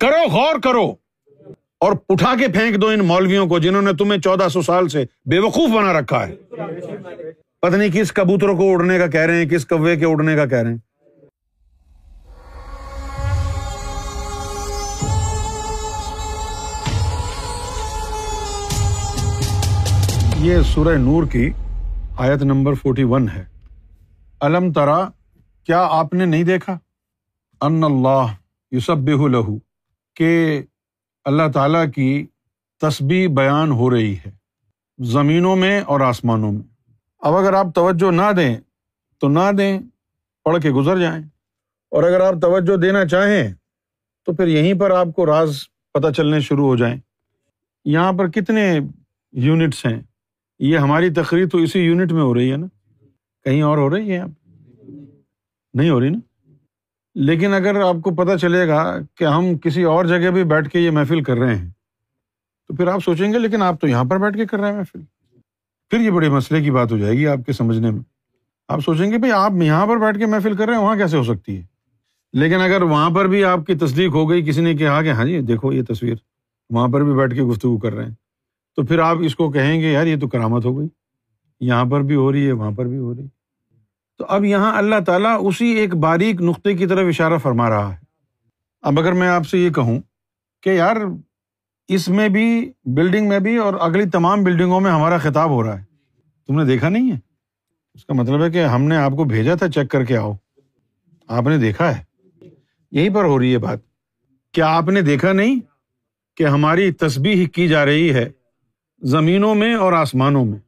کرو، غور کرو۔ اور اٹھا کے پھینک دو ان مولویوں کو جنہوں نے تمہیں چودہ سو سال سے بے وقوف بنا رکھا ہے۔ پتہ نہیں کس کبوتروں کو اڑنے کا کہہ رہے ہیں، کس کوے کے اڑنے کا کہہ رہے ہیں۔ یہ سورہ نور کی آیت نمبر فورٹی ون ہے۔ الم ترا، کیا آپ نے نہیں دیکھا؟ ان اللہ یوسب لہو۔ کہ اللہ تعالیٰ کی تسبیح بیان ہو رہی ہے زمینوں میں اور آسمانوں میں۔ اب اگر آپ توجہ نہ دیں تو نہ دیں، پڑھ کے گزر جائیں۔ اور اگر آپ توجہ دینا چاہیں تو پھر یہیں پر آپ کو راز پتہ چلنے شروع ہو جائیں۔ یہاں پر کتنے یونٹس ہیں؟ یہ ہماری تقریر تو اسی یونٹ میں ہو رہی ہے نا؟ کہیں اور ہو رہی ہے آپ نہیں ہو رہی نا؟ لیکن اگر آپ کو پتہ چلے گا کہ ہم کسی اور جگہ بھی بیٹھ کے یہ محفل کر رہے ہیں، تو پھر آپ سوچیں گے، لیکن آپ تو یہاں پر بیٹھ کے کر رہے ہیں محفل۔ پھر یہ بڑے مسئلے کی بات ہو جائے گی آپ کے سمجھنے میں۔ آپ سوچیں گے، بھائی آپ یہاں پر بیٹھ کے محفل کر رہے ہیں، وہاں کیسے ہو سکتی ہے؟ لیکن اگر وہاں پر بھی آپ کی تصدیق ہو گئی، کسی نے کہا کہ ہاں جی دیکھو یہ تصویر، وہاں پر بھی بیٹھ کے گفتگو کر رہے ہیں۔ تو پھر آپ اس کو کہیں گے، یار یہ تو کرامت ہو گئی، یہاں پر بھی ہو رہی ہے، وہاں پر بھی ہو رہی ہے۔ تو اب یہاں اللہ تعالیٰ اسی ایک باریک نقطے کی طرف اشارہ فرما رہا ہے۔ اب اگر میں آپ سے یہ کہوں کہ یار، اس میں بھی بلڈنگ میں بھی اور اگلی تمام بلڈنگوں میں ہمارا خطاب ہو رہا ہے۔ تم نے دیکھا نہیں ہے؟ اس کا مطلب ہے کہ ہم نے آپ کو بھیجا تھا چیک کر کے آؤ۔ آپ نے دیکھا ہے؟ یہیں پر ہو رہی ہے بات۔ کیا آپ نے دیکھا نہیں کہ ہماری تسبیح کی جا رہی ہے زمینوں میں اور آسمانوں میں؟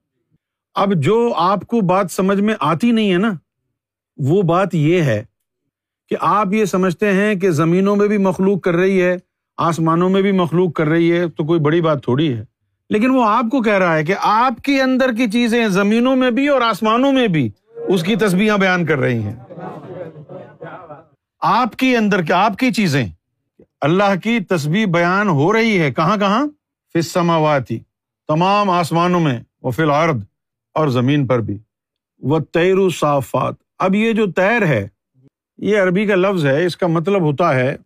اب جو آپ کو بات سمجھ میں آتی نہیں ہے نا، وہ بات یہ ہے کہ آپ یہ سمجھتے ہیں کہ زمینوں میں بھی مخلوق کر رہی ہے، آسمانوں میں بھی مخلوق کر رہی ہے، تو کوئی بڑی بات تھوڑی ہے۔ لیکن وہ آپ کو کہہ رہا ہے کہ آپ کے اندر کی چیزیں زمینوں میں بھی اور آسمانوں میں بھی اس کی تصویریں بیان کر رہی ہیں۔ آپ کے اندر کیا، آپ کی چیزیں۔ اللہ کی تصویر بیان ہو رہی ہے۔ کہاں کہاں؟ فسماواتی تمام آسمانوں میں وہ فی الحرد اور زمین پر بھی۔ وہ تیر صافات۔ اب یہ جو تیر ہے، یہ عربی کا لفظ ہے، اس کا مطلب ہوتا ہے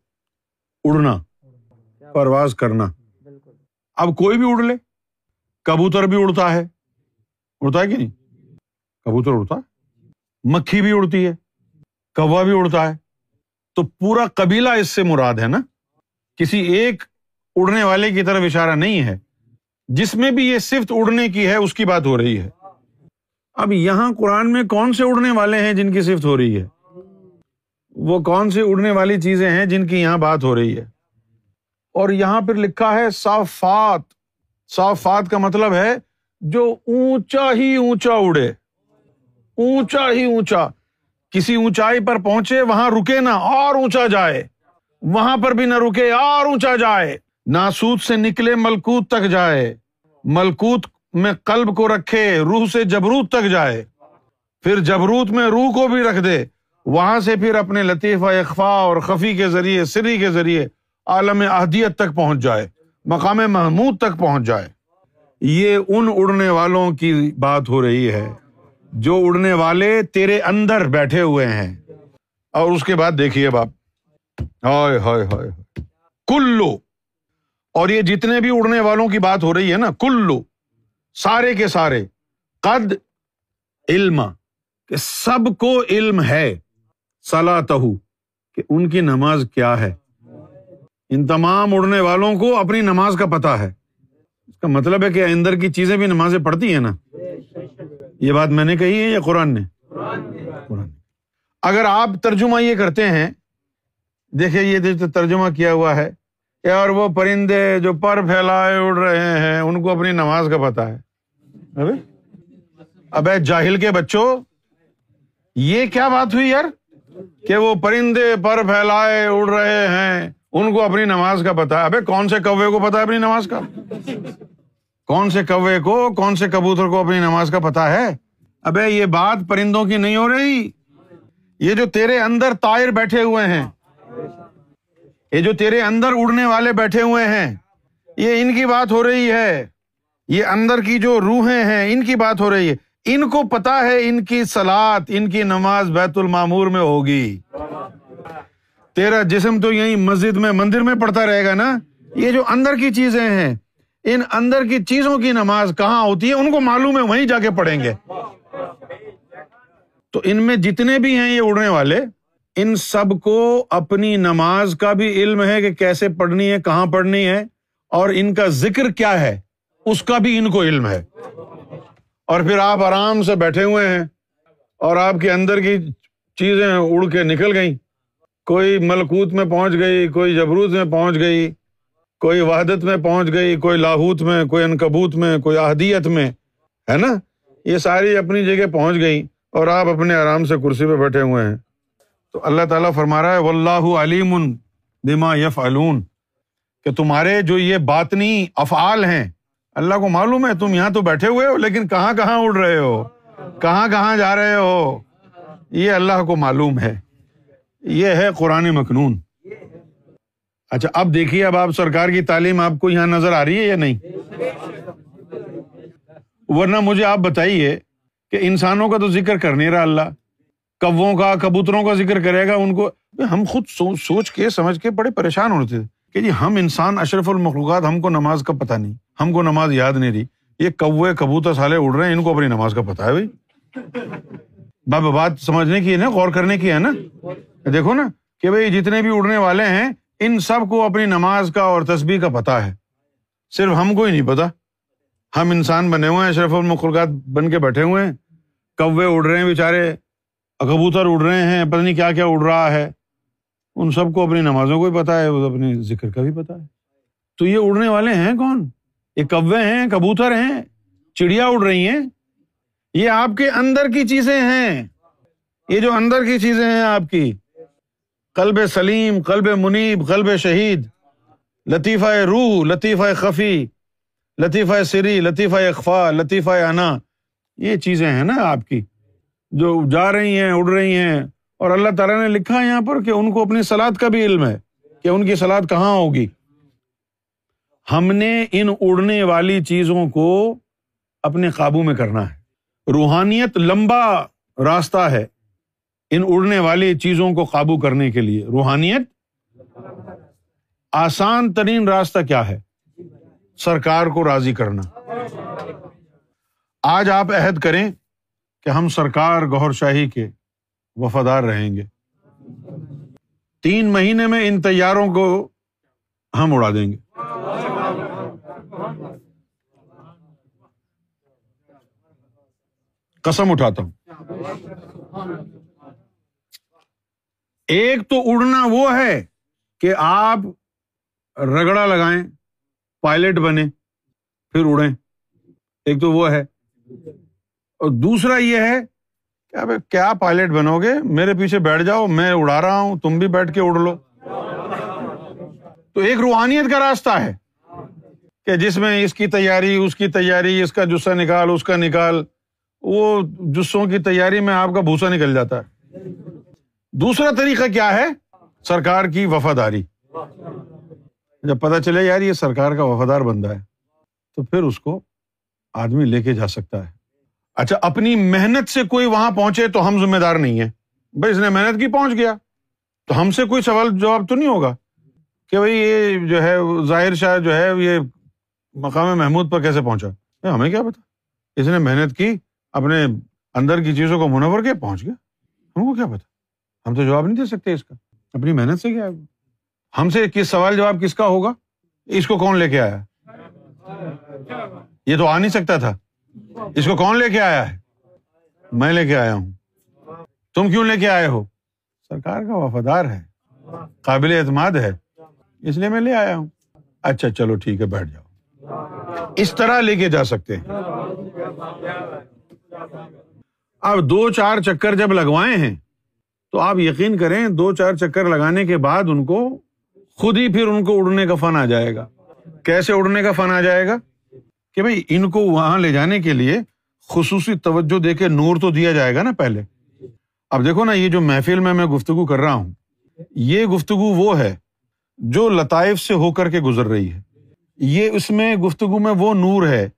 اڑنا، پرواز کرنا۔ اب کوئی بھی اڑ لے، کبوتر بھی اڑتا ہے۔ اڑتا ہے کہ نہیں؟ کبوتر اڑتا ہے۔ مکھی بھی اڑتی ہے، کوا بھی اڑتا ہے۔ تو پورا قبیلہ اس سے مراد ہے نا۔ کسی ایک اڑنے والے کی طرف اشارہ نہیں ہے۔ جس میں بھی یہ صرف اڑنے کی ہے، اس کی بات ہو رہی ہے۔ اب یہاں قرآن میں کون سے اڑنے والے ہیں جن کی صفت ہو رہی ہے؟ وہ کون سی اڑنے والی چیزیں ہیں جن کی یہاں بات ہو رہی ہے؟ اور یہاں پھر لکھا ہے صافات۔ صافات کا مطلب ہے جو اونچا ہی اونچا اڑے۔ اونچا ہی اونچا۔ کسی اونچائی پر پہنچے، وہاں رکے نہ اور اونچا جائے۔ وہاں پر بھی نہ رکے اور اونچا جائے۔ ناسوت سے نکلے ملکوت تک جائے۔ ملکوت میں قلب کو رکھے، روح سے جبروت تک جائے۔ پھر جبروت میں روح کو بھی رکھ دے۔ وہاں سے پھر اپنے لطیفہ اخفا اور خفی کے ذریعے، سری کے ذریعے عالم اہدیت تک پہنچ جائے، مقام محمود تک پہنچ جائے۔ یہ ان اڑنے والوں کی بات ہو رہی ہے جو اڑنے والے تیرے اندر بیٹھے ہوئے ہیں۔ اور اس کے بعد دیکھیے باپ۔ ہائے ہائے ہائے۔ کلو۔ اور یہ جتنے بھی اڑنے والوں کی بات ہو رہی ہے نا، کلو۔ سارے کے سارے۔ قد علم، کہ سب کو علم ہے سلا کہ ان کی نماز کیا ہے۔ ان تمام اڑنے والوں کو اپنی نماز کا پتا ہے۔ اس کا مطلب ہے کہ اندر کی چیزیں بھی نمازیں پڑھتی ہیں نا۔ یہ بات میں نے کہی ہے یا قرآن نے؟ قرآن اگر آپ ترجمہ یہ کرتے ہیں دیکھیے یہ ترجمہ کیا ہوا ہے۔ اور وہ پرندے جو پر پھیلائے اڑ رہے ہیں، ان کو اپنی نماز کا پتا ہے۔ اب جاہل کے بچوں، یہ کیا بات ہوئی یار؟ کہ وہ پرندے پر پھیلائے اڑ رہے ہیں، ان کو اپنی نماز کا پتا ہے۔ ابے کون سے کوے کو پتا ہے اپنی نماز کا؟ کون سے کوے کو، کون سے کبوتر کو اپنی نماز کا پتا ہے؟ ابے یہ بات پرندوں کی نہیں ہو رہی۔ یہ جو تیرے اندر تائر بیٹھے ہوئے ہیں یہ جو تیرے اندر اڑنے والے بیٹھے ہوئے ہیں، یہ ان کی بات ہو رہی ہے۔ یہ اندر کی جو روحیں ہیں، ان کی بات ہو رہی ہے۔ ان کو پتا ہے ان کی سلاد ان کی نماز بیت المامور میں ہوگی۔ تیرا جسم تو یہی مسجد میں، مندر میں پڑتا رہے گا نا؟ یہ جو اندر کی چیزیں ہیں، ان اندر کی چیزوں کی نماز کہاں ہوتی ہے؟ ان کو معلوم ہے، وہیں جا کے پڑھیں گے۔ تو ان میں جتنے بھی ہیں یہ اڑنے والے ان سب کو اپنی نماز کا بھی علم ہے کہ کیسے پڑھنی ہے، کہاں پڑھنی ہے، اور ان کا ذکر کیا ہے، اس کا بھی ان کو علم ہے۔ اور پھر آپ آرام سے بیٹھے ہوئے ہیں اور آپ کے اندر کی چیزیں اڑ کے نکل گئیں۔ کوئی ملکوت میں پہنچ گئی، کوئی جبروت میں پہنچ گئی، کوئی وحدت میں پہنچ گئی، کوئی لاہوت میں، کوئی انکبوت میں، کوئی احدیت میں، ہے نا؟ یہ ساری اپنی جگہ پہنچ گئی اور آپ اپنے آرام سے کرسی پہ بیٹھے ہوئے ہیں۔ تو اللہ تعالیٰ فرما رہا ہے و اللہ علیم بما یف کہ تمہارے جو یہ باطنی افعال ہیں، اللہ کو معلوم ہے، تم یہاں تو بیٹھے ہوئے ہو، لیکن کہاں کہاں اڑ رہے ہو؟ کہاں کہاں جا رہے ہو؟ یہ اللہ کو معلوم ہے۔ یہ ہے قرآن مخنون اچھا اب دیکھیے، اب آپ سرکار کی تعلیم آپ کو یہاں نظر آ رہی ہے یا نہیں؟ ورنہ مجھے آپ بتائیے کہ انسانوں کا تو ذکر کر نہیں رہا اللہ۔ کبوں کا، کبوتروں کا ذکر کرے گا، ان کو۔ ہم خود سوچ کے، سمجھ کے بڑے پریشان ہوتے تھے کہ جی ہم انسان اشرف المخلوقات، ہم کو نماز کا پتہ نہیں، ہم کو نماز یاد نہیں رہی۔ یہ کوے، کبوتر سالے اڑ رہے ہیں، ان کو اپنی نماز کا پتا ہے بھائی۔ بابا بات سمجھنے کی ہے نا، غور کرنے کی ہے نا۔ دیکھو نا کہ بھائی، جتنے بھی اڑنے والے ہیں، ان سب کو اپنی نماز کا اور تصبیح کا پتا ہے۔ صرف ہم کو ہی نہیں پتا ہم انسان بنے ہوئے ہیں، اشرف المخلوقات بن کے بیٹھے ہوئے ہیں۔ کوے اڑ رہے ہیں بےچارے کبوتر اڑ رہے ہیں، پتہ نہیں کیا کیا اڑ رہا ہے۔ ان سب کو اپنی نمازوں کو بھی پتا ہے اپنی ذکر کا بھی پتا ہے۔ تو یہ اڑنے والے ہیں کون؟ یہ کوے ہیں، کبوتر ہیں، چڑیا اڑ رہی ہیں۔ یہ آپ کے اندر کی چیزیں ہیں۔ یہ جو اندر کی چیزیں ہیں آپ کی۔ Club Saleem club Munib club Shahid. لطیفہ روح، لطیفہ خفی، لطیفہ سری، لطیفہ اخفا لطیفہ انا۔ یہ چیزیں ہیں نا آپ کی۔ جو جا رہی ہیں، اڑ رہی ہیں۔ اور اللہ تعالیٰ نے لکھا ہے یہاں پر کہ ان کو اپنی سلاد کا بھی علم ہے کہ ان کی سلاد کہاں ہوگی۔ ہم نے ان اڑنے والی چیزوں کو اپنے قابو میں کرنا ہے۔ روحانیت لمبا راستہ ہے ان اڑنے والی چیزوں کو قابو کرنے کے لیے۔ روحانیت آسان ترین راستہ کیا ہے؟ سرکار کو راضی کرنا۔ آج آپ عہد کریں۔ کہ ہم سرکار گور شاہی کے وفادار رہیں گے۔ تین مہینے میں ان تیاروں کو ہم اڑا دیں گے۔ قسم اٹھاتا ہوں۔ ایک تو اڑنا وہ ہے کہ آپ رگڑا لگائیں، پائلٹ بنے پھر اڑیں۔ ایک تو وہ ہے اور دوسرا یہ ہے کہ اب کیا پائلٹ بنو گے؟ میرے پیچھے بیٹھ جاؤ، میں اڑا رہا ہوں، تم بھی بیٹھ کے اڑ لو۔ تو ایک روحانیت کا راستہ ہے کہ جس میں اس کی تیاری، اس کی تیاری، اس کا جسا نکال، اس کا نکال، وہ جسوں کی تیاری میں آپ کا بھوسا نکل جاتا ہے۔ دوسرا طریقہ کیا ہے؟ سرکار کی وفاداری۔ جب پتا چلے یار، یہ سرکار کا وفادار بندہ ہے، تو پھر اس کو آدمی لے کے جا سکتا ہے۔ اچھا اپنی محنت سے کوئی وہاں پہنچے تو ہم ذمہ دار نہیں ہے بھائی، اس نے محنت کی، پہنچ گیا۔ تو ہم سے کوئی سوال، جواب تو نہیں ہوگا کہ بھائی، یہ جو ہے، ظاہر شاہ جو ہے، یہ مقام محمود پر کیسے پہنچا؟ ہمیں کیا پتا؟ اس نے محنت کی، اپنے اندر کی چیزوں کو منور کے پہنچ گیا۔ ہم کو کیا پتا؟ ہم تو جواب نہیں دے سکتے اس کا۔ اپنی محنت سے کیا ہم سے کس سوال، جواب کس کا ہوگا؟ اس کو کون لے کے آیا؟ یہ تو آ نہیں سکتا تھا۔ اس کو کون لے کے آیا ہے؟ میں لے کے آیا ہوں۔ تم کیوں لے کے آئے ہو؟ سرکار کا وفادار ہے، قابل اعتماد ہے، اس لیے میں لے آیا ہوں۔ اچھا چلو ٹھیک ہے، بیٹھ جاؤ۔ اس طرح لے کے جا سکتے ہیں۔ اب دو چار چکر جب لگوائے ہیں، تو آپ یقین کریں دو چار چکر لگانے کے بعد ان کو خود ہی پھر ان کو اڑنے کا فن آ جائے گا۔ کیسے اڑنے کا فن آ جائے گا؟ کہ بھائی ان کو وہاں لے جانے کے لیے خصوصی توجہ دے کے نور تو دیا جائے گا نا پہلے۔ اب دیکھو نا یہ جو محفل میں میں گفتگو کر رہا ہوں، یہ گفتگو وہ ہے جو لطائف سے ہو کر کے گزر رہی ہے۔ یہ اس میں گفتگو میں وہ نور ہے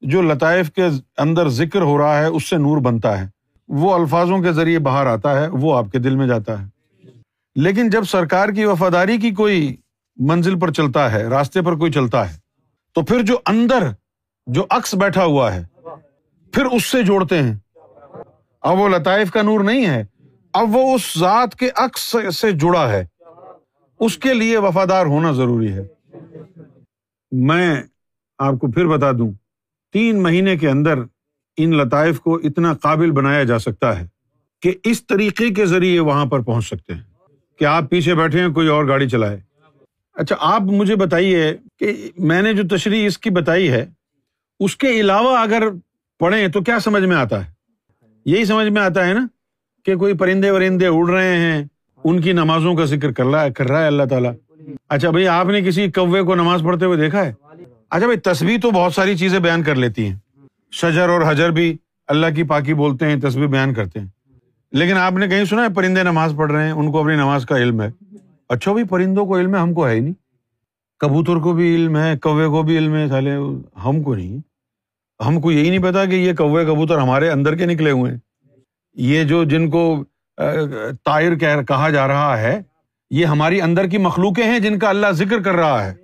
جو لطائف کے اندر ذکر ہو رہا ہے، اس سے نور بنتا ہے۔ وہ الفاظوں کے ذریعے باہر آتا ہے، وہ آپ کے دل میں جاتا ہے۔ لیکن جب سرکار کی وفاداری کی کوئی منزل پر چلتا ہے، راستے پر کوئی چلتا ہے، تو پھر جو اندر جو عکس بیٹھا ہوا ہے، پھر اس سے جوڑتے ہیں۔ اب وہ لطائف کا نور نہیں ہے، اب وہ اس ذات کے عکس سے جڑا ہے۔ اس کے لیے وفادار ہونا ضروری ہے۔ میں آپ کو پھر بتا دوں، تین مہینے کے اندر ان لطائف کو اتنا قابل بنایا جا سکتا ہے کہ اس طریقے کے ذریعے وہاں پر پہنچ سکتے ہیں۔ کہ آپ پیچھے بیٹھے ہیں، کوئی اور گاڑی چلائے۔ اچھا آپ مجھے بتائیے کہ میں نے جو تشریح اس کی بتائی ہے اس کے علاوہ اگر پڑھیں تو کیا سمجھ میں آتا ہے؟ یہی سمجھ میں آتا ہے نا کہ کوئی پرندے ورندے اڑ رہے ہیں، ان کی نمازوں کا ذکر کر رہا ہے، کر رہا ہے اللہ تعالیٰ۔ اچھا بھائی، آپ نے کسی کوے کو نماز پڑھتے ہوئے دیکھا ہے؟ اچھا بھائی تصویر تو بہت ساری چیزیں بیان کر لیتی ہیں۔ شجر اور حجر بھی اللہ کی پاکی بولتے ہیں تصویر بیان کرتے ہیں۔ لیکن آپ نے کہیں سنا ہے پرندے نماز پڑھ رہے ہیں، ان کو اپنی نماز کا علم ہے؟ اچھا بھائی، پرندوں کو علم ہے، ہم کو ہے ہی نہیں۔ کبوتر کو بھی علم ہے، کوے کو بھی علم ہے، سالے، ہم کو نہیں۔ ہم کو یہی نہیں پتا کہ یہ کوے کبوتر ہمارے اندر کے نکلے ہوئے ہیں۔ یہ جو جن کو تائر کہا جا رہا ہے، یہ ہماری اندر کی مخلوقیں ہیں جن کا اللہ ذکر کر رہا ہے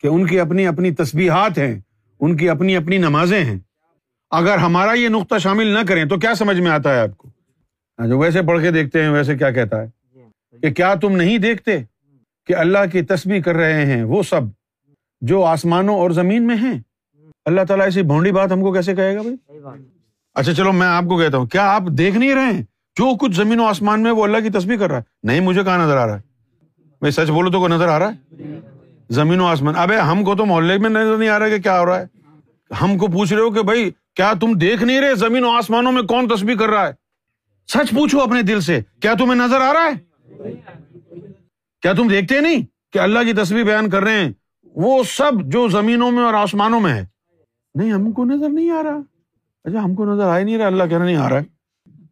کہ ان کی اپنی اپنی تصبیحات ہیں، ان کی اپنی اپنی نمازیں ہیں۔ اگر ہمارا یہ نقطہ شامل نہ کریں تو کیا سمجھ میں آتا ہے آپ کو؟ ہاں جو ویسے پڑھ کے دیکھتے ہیں ویسے کیا کہتا ہے؟ کہ کیا تم نہیں دیکھتے کہ اللہ کی تسبیح کر رہے ہیں وہ سب جو آسمانوں اور زمین میں ہیں؟ اللہ تعالیٰ ایسی بھونڈی بات ہم کو کیسے کہے گا بھائی؟ اچھا چلو میں آپ کو کہتا ہوں کیا آپ دیکھ نہیں رہے ہیں؟ جو کچھ زمین و آسمان میں وہ اللہ کی تصویر کر رہا ہے۔ نہیں مجھے کہاں نظر آ رہا ہے؟ میں سچ بولو تو نظر آ رہا ہے؟ زمین و آسمان۔ اب ہم کو تو محلے میں نظر نہیں آ رہا کہ کیا ہو رہا ہے۔ ہم کو پوچھ رہے ہو کہ بھائی کیا تم دیکھ نہیں رہے زمین و آسمانوں میں کون تصویر کر رہا ہے؟ سچ پوچھو اپنے دل سے کیا تمہیں نظر آ رہا ہے؟ کیا تم دیکھتے نہیں کہ اللہ کی تصویر بیان کر رہے ہیں؟ وہ سب جو زمینوں میں اور آسمانوں میں ہے۔ نہیں، ہم کو نظر نہیں آ رہا۔ اچھا ہم کو نظر آ ہی نہیں رہا، اللہ کہنا نہیں آ رہا ہے۔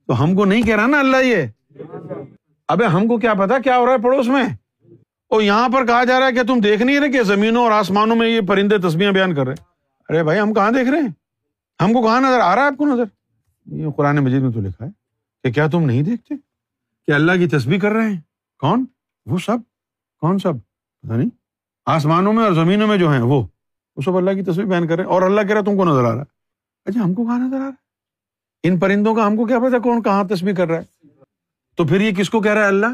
تو ہم کو نہیں کہہ رہا نا اللہ یہ۔ ابے ہم کو کیا پتا کیا ہو رہا ہے پڑوس میں؟ اور یہاں پر کہا جا رہا ہے کہ تم دیکھ نہیں رہے کہ زمینوں اور آسمانوں میں یہ پرندے تصویریں بیان کر رہے ارے بھائی، ہم کہاں دیکھ رہے ہیں؟ ہم کو کہاں نظر آ رہا ہے آپ کو نظر؟ یہ قرآن مجید میں تو لکھا ہے کہ کیا تم نہیں دیکھتے کہ اللہ کی تصویر کر رہے ہیں؟ کون؟ وہ سب۔ کون سب؟ پتا نہیں۔ آسمانوں میں اور زمینوں میں جو ہیں، وہ۔ سب اللہ کی تصویر بیان کر رہے ہیں اور اللہ کہہ رہا تم کو نظر آ رہا ہے۔ اچھا ہم کو کہاں نظر آ رہا ہے؟ ان پرندوں کا ہم کو کیا پتا کون کہاں تصویر کر رہا ہے؟ تو پھر یہ کس کو کہہ رہا ہے اللہ؟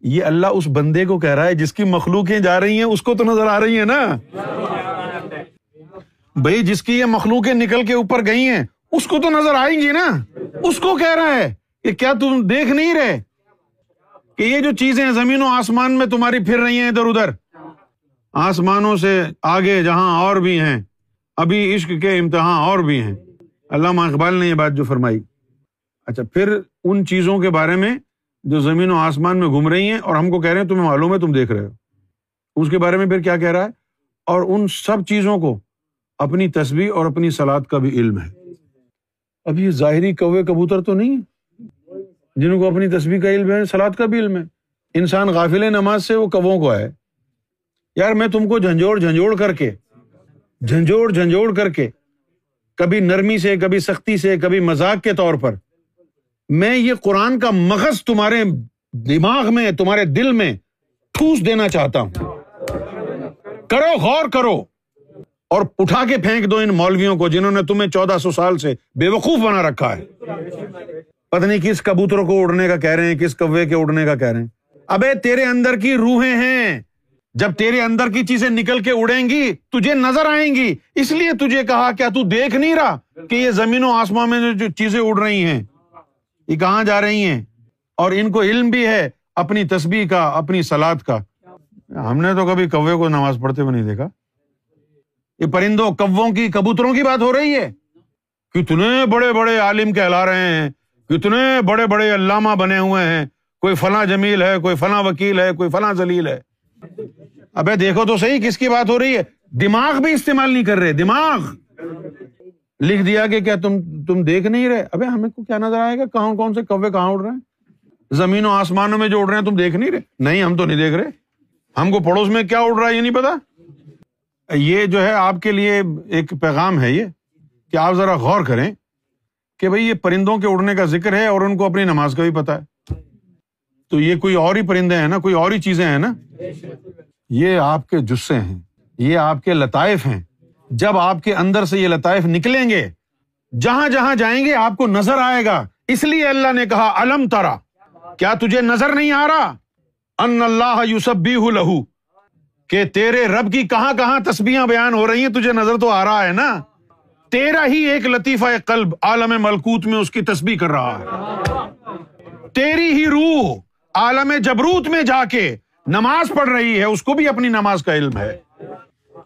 یہ اللہ اس بندے کو کہہ رہا ہے جس کی مخلوقیں جا رہی ہیں، اس کو تو نظر آ رہی ہیں نا؟ بھائی، جس کی یہ مخلوقیں نکل کے اوپر گئی ہیں، اس کو تو نظر آئیں گی نا؟ اس کو کہہ رہا ہے کہ کیا تم دیکھ نہیں رہے؟ کہ یہ جو چیزیں زمین و آسمان میں تمہاری پھر رہی ہیں ادھر ادھر۔ آسمانوں سے آگے جہاں اور بھی ہیں، ابھی عشق کے امتحان اور بھی ہیں۔ علامہ اقبال نے یہ بات جو فرمائی۔ اچھا پھر ان چیزوں کے بارے میں جو زمین و آسمان میں گھوم رہی ہیں اور ہم کو کہہ رہے ہیں، تمہیں معلوم ہے، تم دیکھ رہے ہو۔ اس کے بارے میں پھر کیا کہہ رہا ہے؟ اور ان سب چیزوں کو اپنی تصویر اور اپنی سلاد کا بھی علم ہے۔ اب یہ ظاہری کوے کبوتر تو نہیں جن کو اپنی تصویر کا علم ہے سلاد کا بھی علم ہے۔ انسان غافل نماز سے وہ کبوں کو ہے یار میں تم کو جھنجھوڑ جھنجھوڑ کر کے، جھنجھوڑ جھنجھوڑ کر کے، کبھی نرمی سے، کبھی سختی سے، کبھی مذاق کے طور پر، میں یہ قرآن کا مغز تمہارے دماغ میں، تمہارے دل میں ٹھوس دینا چاہتا ہوں۔ کرو، غور کرو اور اٹھا کے پھینک دو ان مولویوں کو جنہوں نے تمہیں چودہ سو سال سے بے وقوف بنا رکھا ہے۔ پتنی کس کبوتروں کو اڑنے کا کہہ رہے ہیں، کس کوے کے اڑنے کا کہہ رہے ہیں۔ ابے تیرے اندر کی روحیں ہیں۔ جب تیرے اندر کی چیزیں نکل کے اڑیں گی، تجھے نظر آئیں گی۔ اس لیے تجھے کہا، کیا تو دیکھ نہیں رہا کہ یہ زمین و آسمان میں جو چیزیں اڑ رہی ہیں؟ یہ کہاں جا رہی ہیں؟ اور ان کو علم بھی ہے اپنی تسبیح کا، اپنی سلاد کا۔ ہم نے تو کبھی کوے کو نماز پڑھتے ہوئے نہیں دیکھا۔ یہ پرندوں کبوں کی، کبوتروں کی بات ہو رہی ہے۔ کتنے بڑے بڑے عالم کہلا رہے ہیں۔ کتنے بڑے بڑے علامہ بنے ہوئے ہیں۔ کوئی فلاں جمیل ہے، کوئی فلاں وکیل ہے، کوئی فلاں زلیل ہے۔ ابے دیکھو تو صحیح، کس کی بات ہو رہی ہے؟ دماغ بھی استعمال نہیں کر رہے، دماغ۔ لکھ دیا کہ کیا تم تم دیکھ نہیں رہے؟ ابے ہمیں کو کیا نظر آئے گا؟ کہاں، کون سے کوے کہاں اڑ رہے ہیں؟ زمین و آسمانوں میں جو اڑ رہے ہیں، تم دیکھ نہیں رہے؟ نہیں، ہم تو نہیں دیکھ رہے۔ ہم کو پڑوس میں کیا اڑ رہا ہے، یہ نہیں پتا؟ یہ جو ہے، آپ کے لیے ایک پیغام ہے یہ، کہ آپ ذرا غور کریں کہ بھائی یہ پرندوں کے اڑنے کا ذکر ہے اور ان کو اپنی نماز کا بھی پتا ہے۔ تو یہ کوئی اور ہی پرندے ہیں نا؟ کوئی اور ہی چیزیں ہیں نا؟ یہ آپ کے جسے ہیں، یہ آپ کے لطائف ہیں۔ جب آپ کے اندر سے یہ لطائف نکلیں گے، جہاں جہاں جائیں گے، آپ کو نظر آئے گا۔ اس لیے اللہ نے کہا، الم ترا، کیا تجھے نظر نہیں آ رہا؟ ان اللہ یوسف لہو کہ تیرے رب کی کہاں کہاں تسبیاں بیان ہو رہی ہیں، تجھے نظر تو آ رہا ہے نا؟ تیرا ہی ایک لطیفہ قلب عالم ملکوت میں اس کی تسبیح کر رہا ہے۔ تیری ہی روح عالم جبروت میں جا کے نماز پڑھ رہی ہے، اس کو بھی اپنی نماز کا علم ہے۔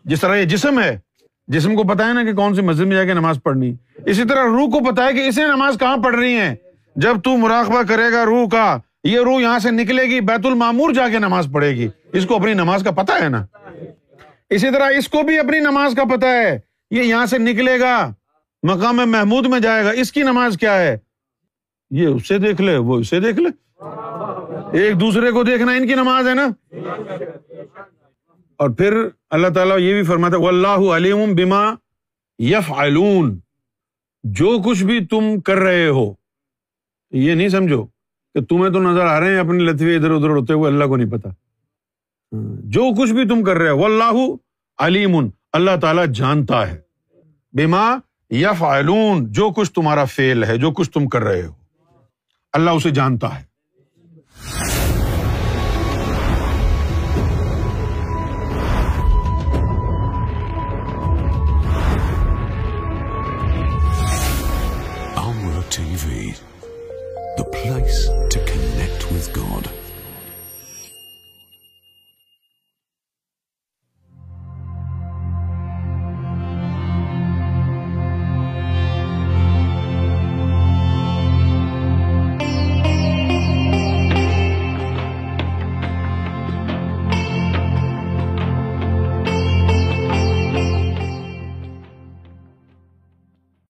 جس طرح یہ جسم ہے، جسم کو پتا ہے نا کہ کون سی مسجد میں جا کے نماز پڑھنی۔ اسی طرح روح کو پتا ہے کہ اسے نماز کہاں پڑھ رہی ہے جب تو مراقبہ کرے گا روح کا، یہ روح یہاں سے نکلے گی، بیت المامور جا کے نماز پڑھے گی۔ اس کو اپنی نماز کا پتا ہے نا۔ اسی طرح اس کو بھی اپنی نماز کا پتا ہے۔ یہ یہاں سے نکلے گا، مقام محمود میں جائے گا۔ اس کی نماز کیا ہے؟ یہ اس سے دیکھ لے، وہ اسے دیکھ لے۔ ایک دوسرے کو دیکھنا ان کی نماز ہے نا؟ اور پھر اللہ تعالیٰ یہ بھی فرماتا ہے اللہ علیم بما یف جو کچھ بھی تم کر رہے ہو، یہ نہیں سمجھو کہ تمہیں تو نظر آ رہے ہیں اپنے لطفے ادھر ادھر ہوتے ہوئے اللہ کو نہیں پتا۔ جو کچھ بھی تم کر رہے ہو اللہ علیم، اللہ تعالیٰ جانتا ہے۔ بیما یف جو کچھ تمہارا فیل ہے، جو کچھ تم کر رہے ہو، اللہ اسے جانتا ہے۔ رکھ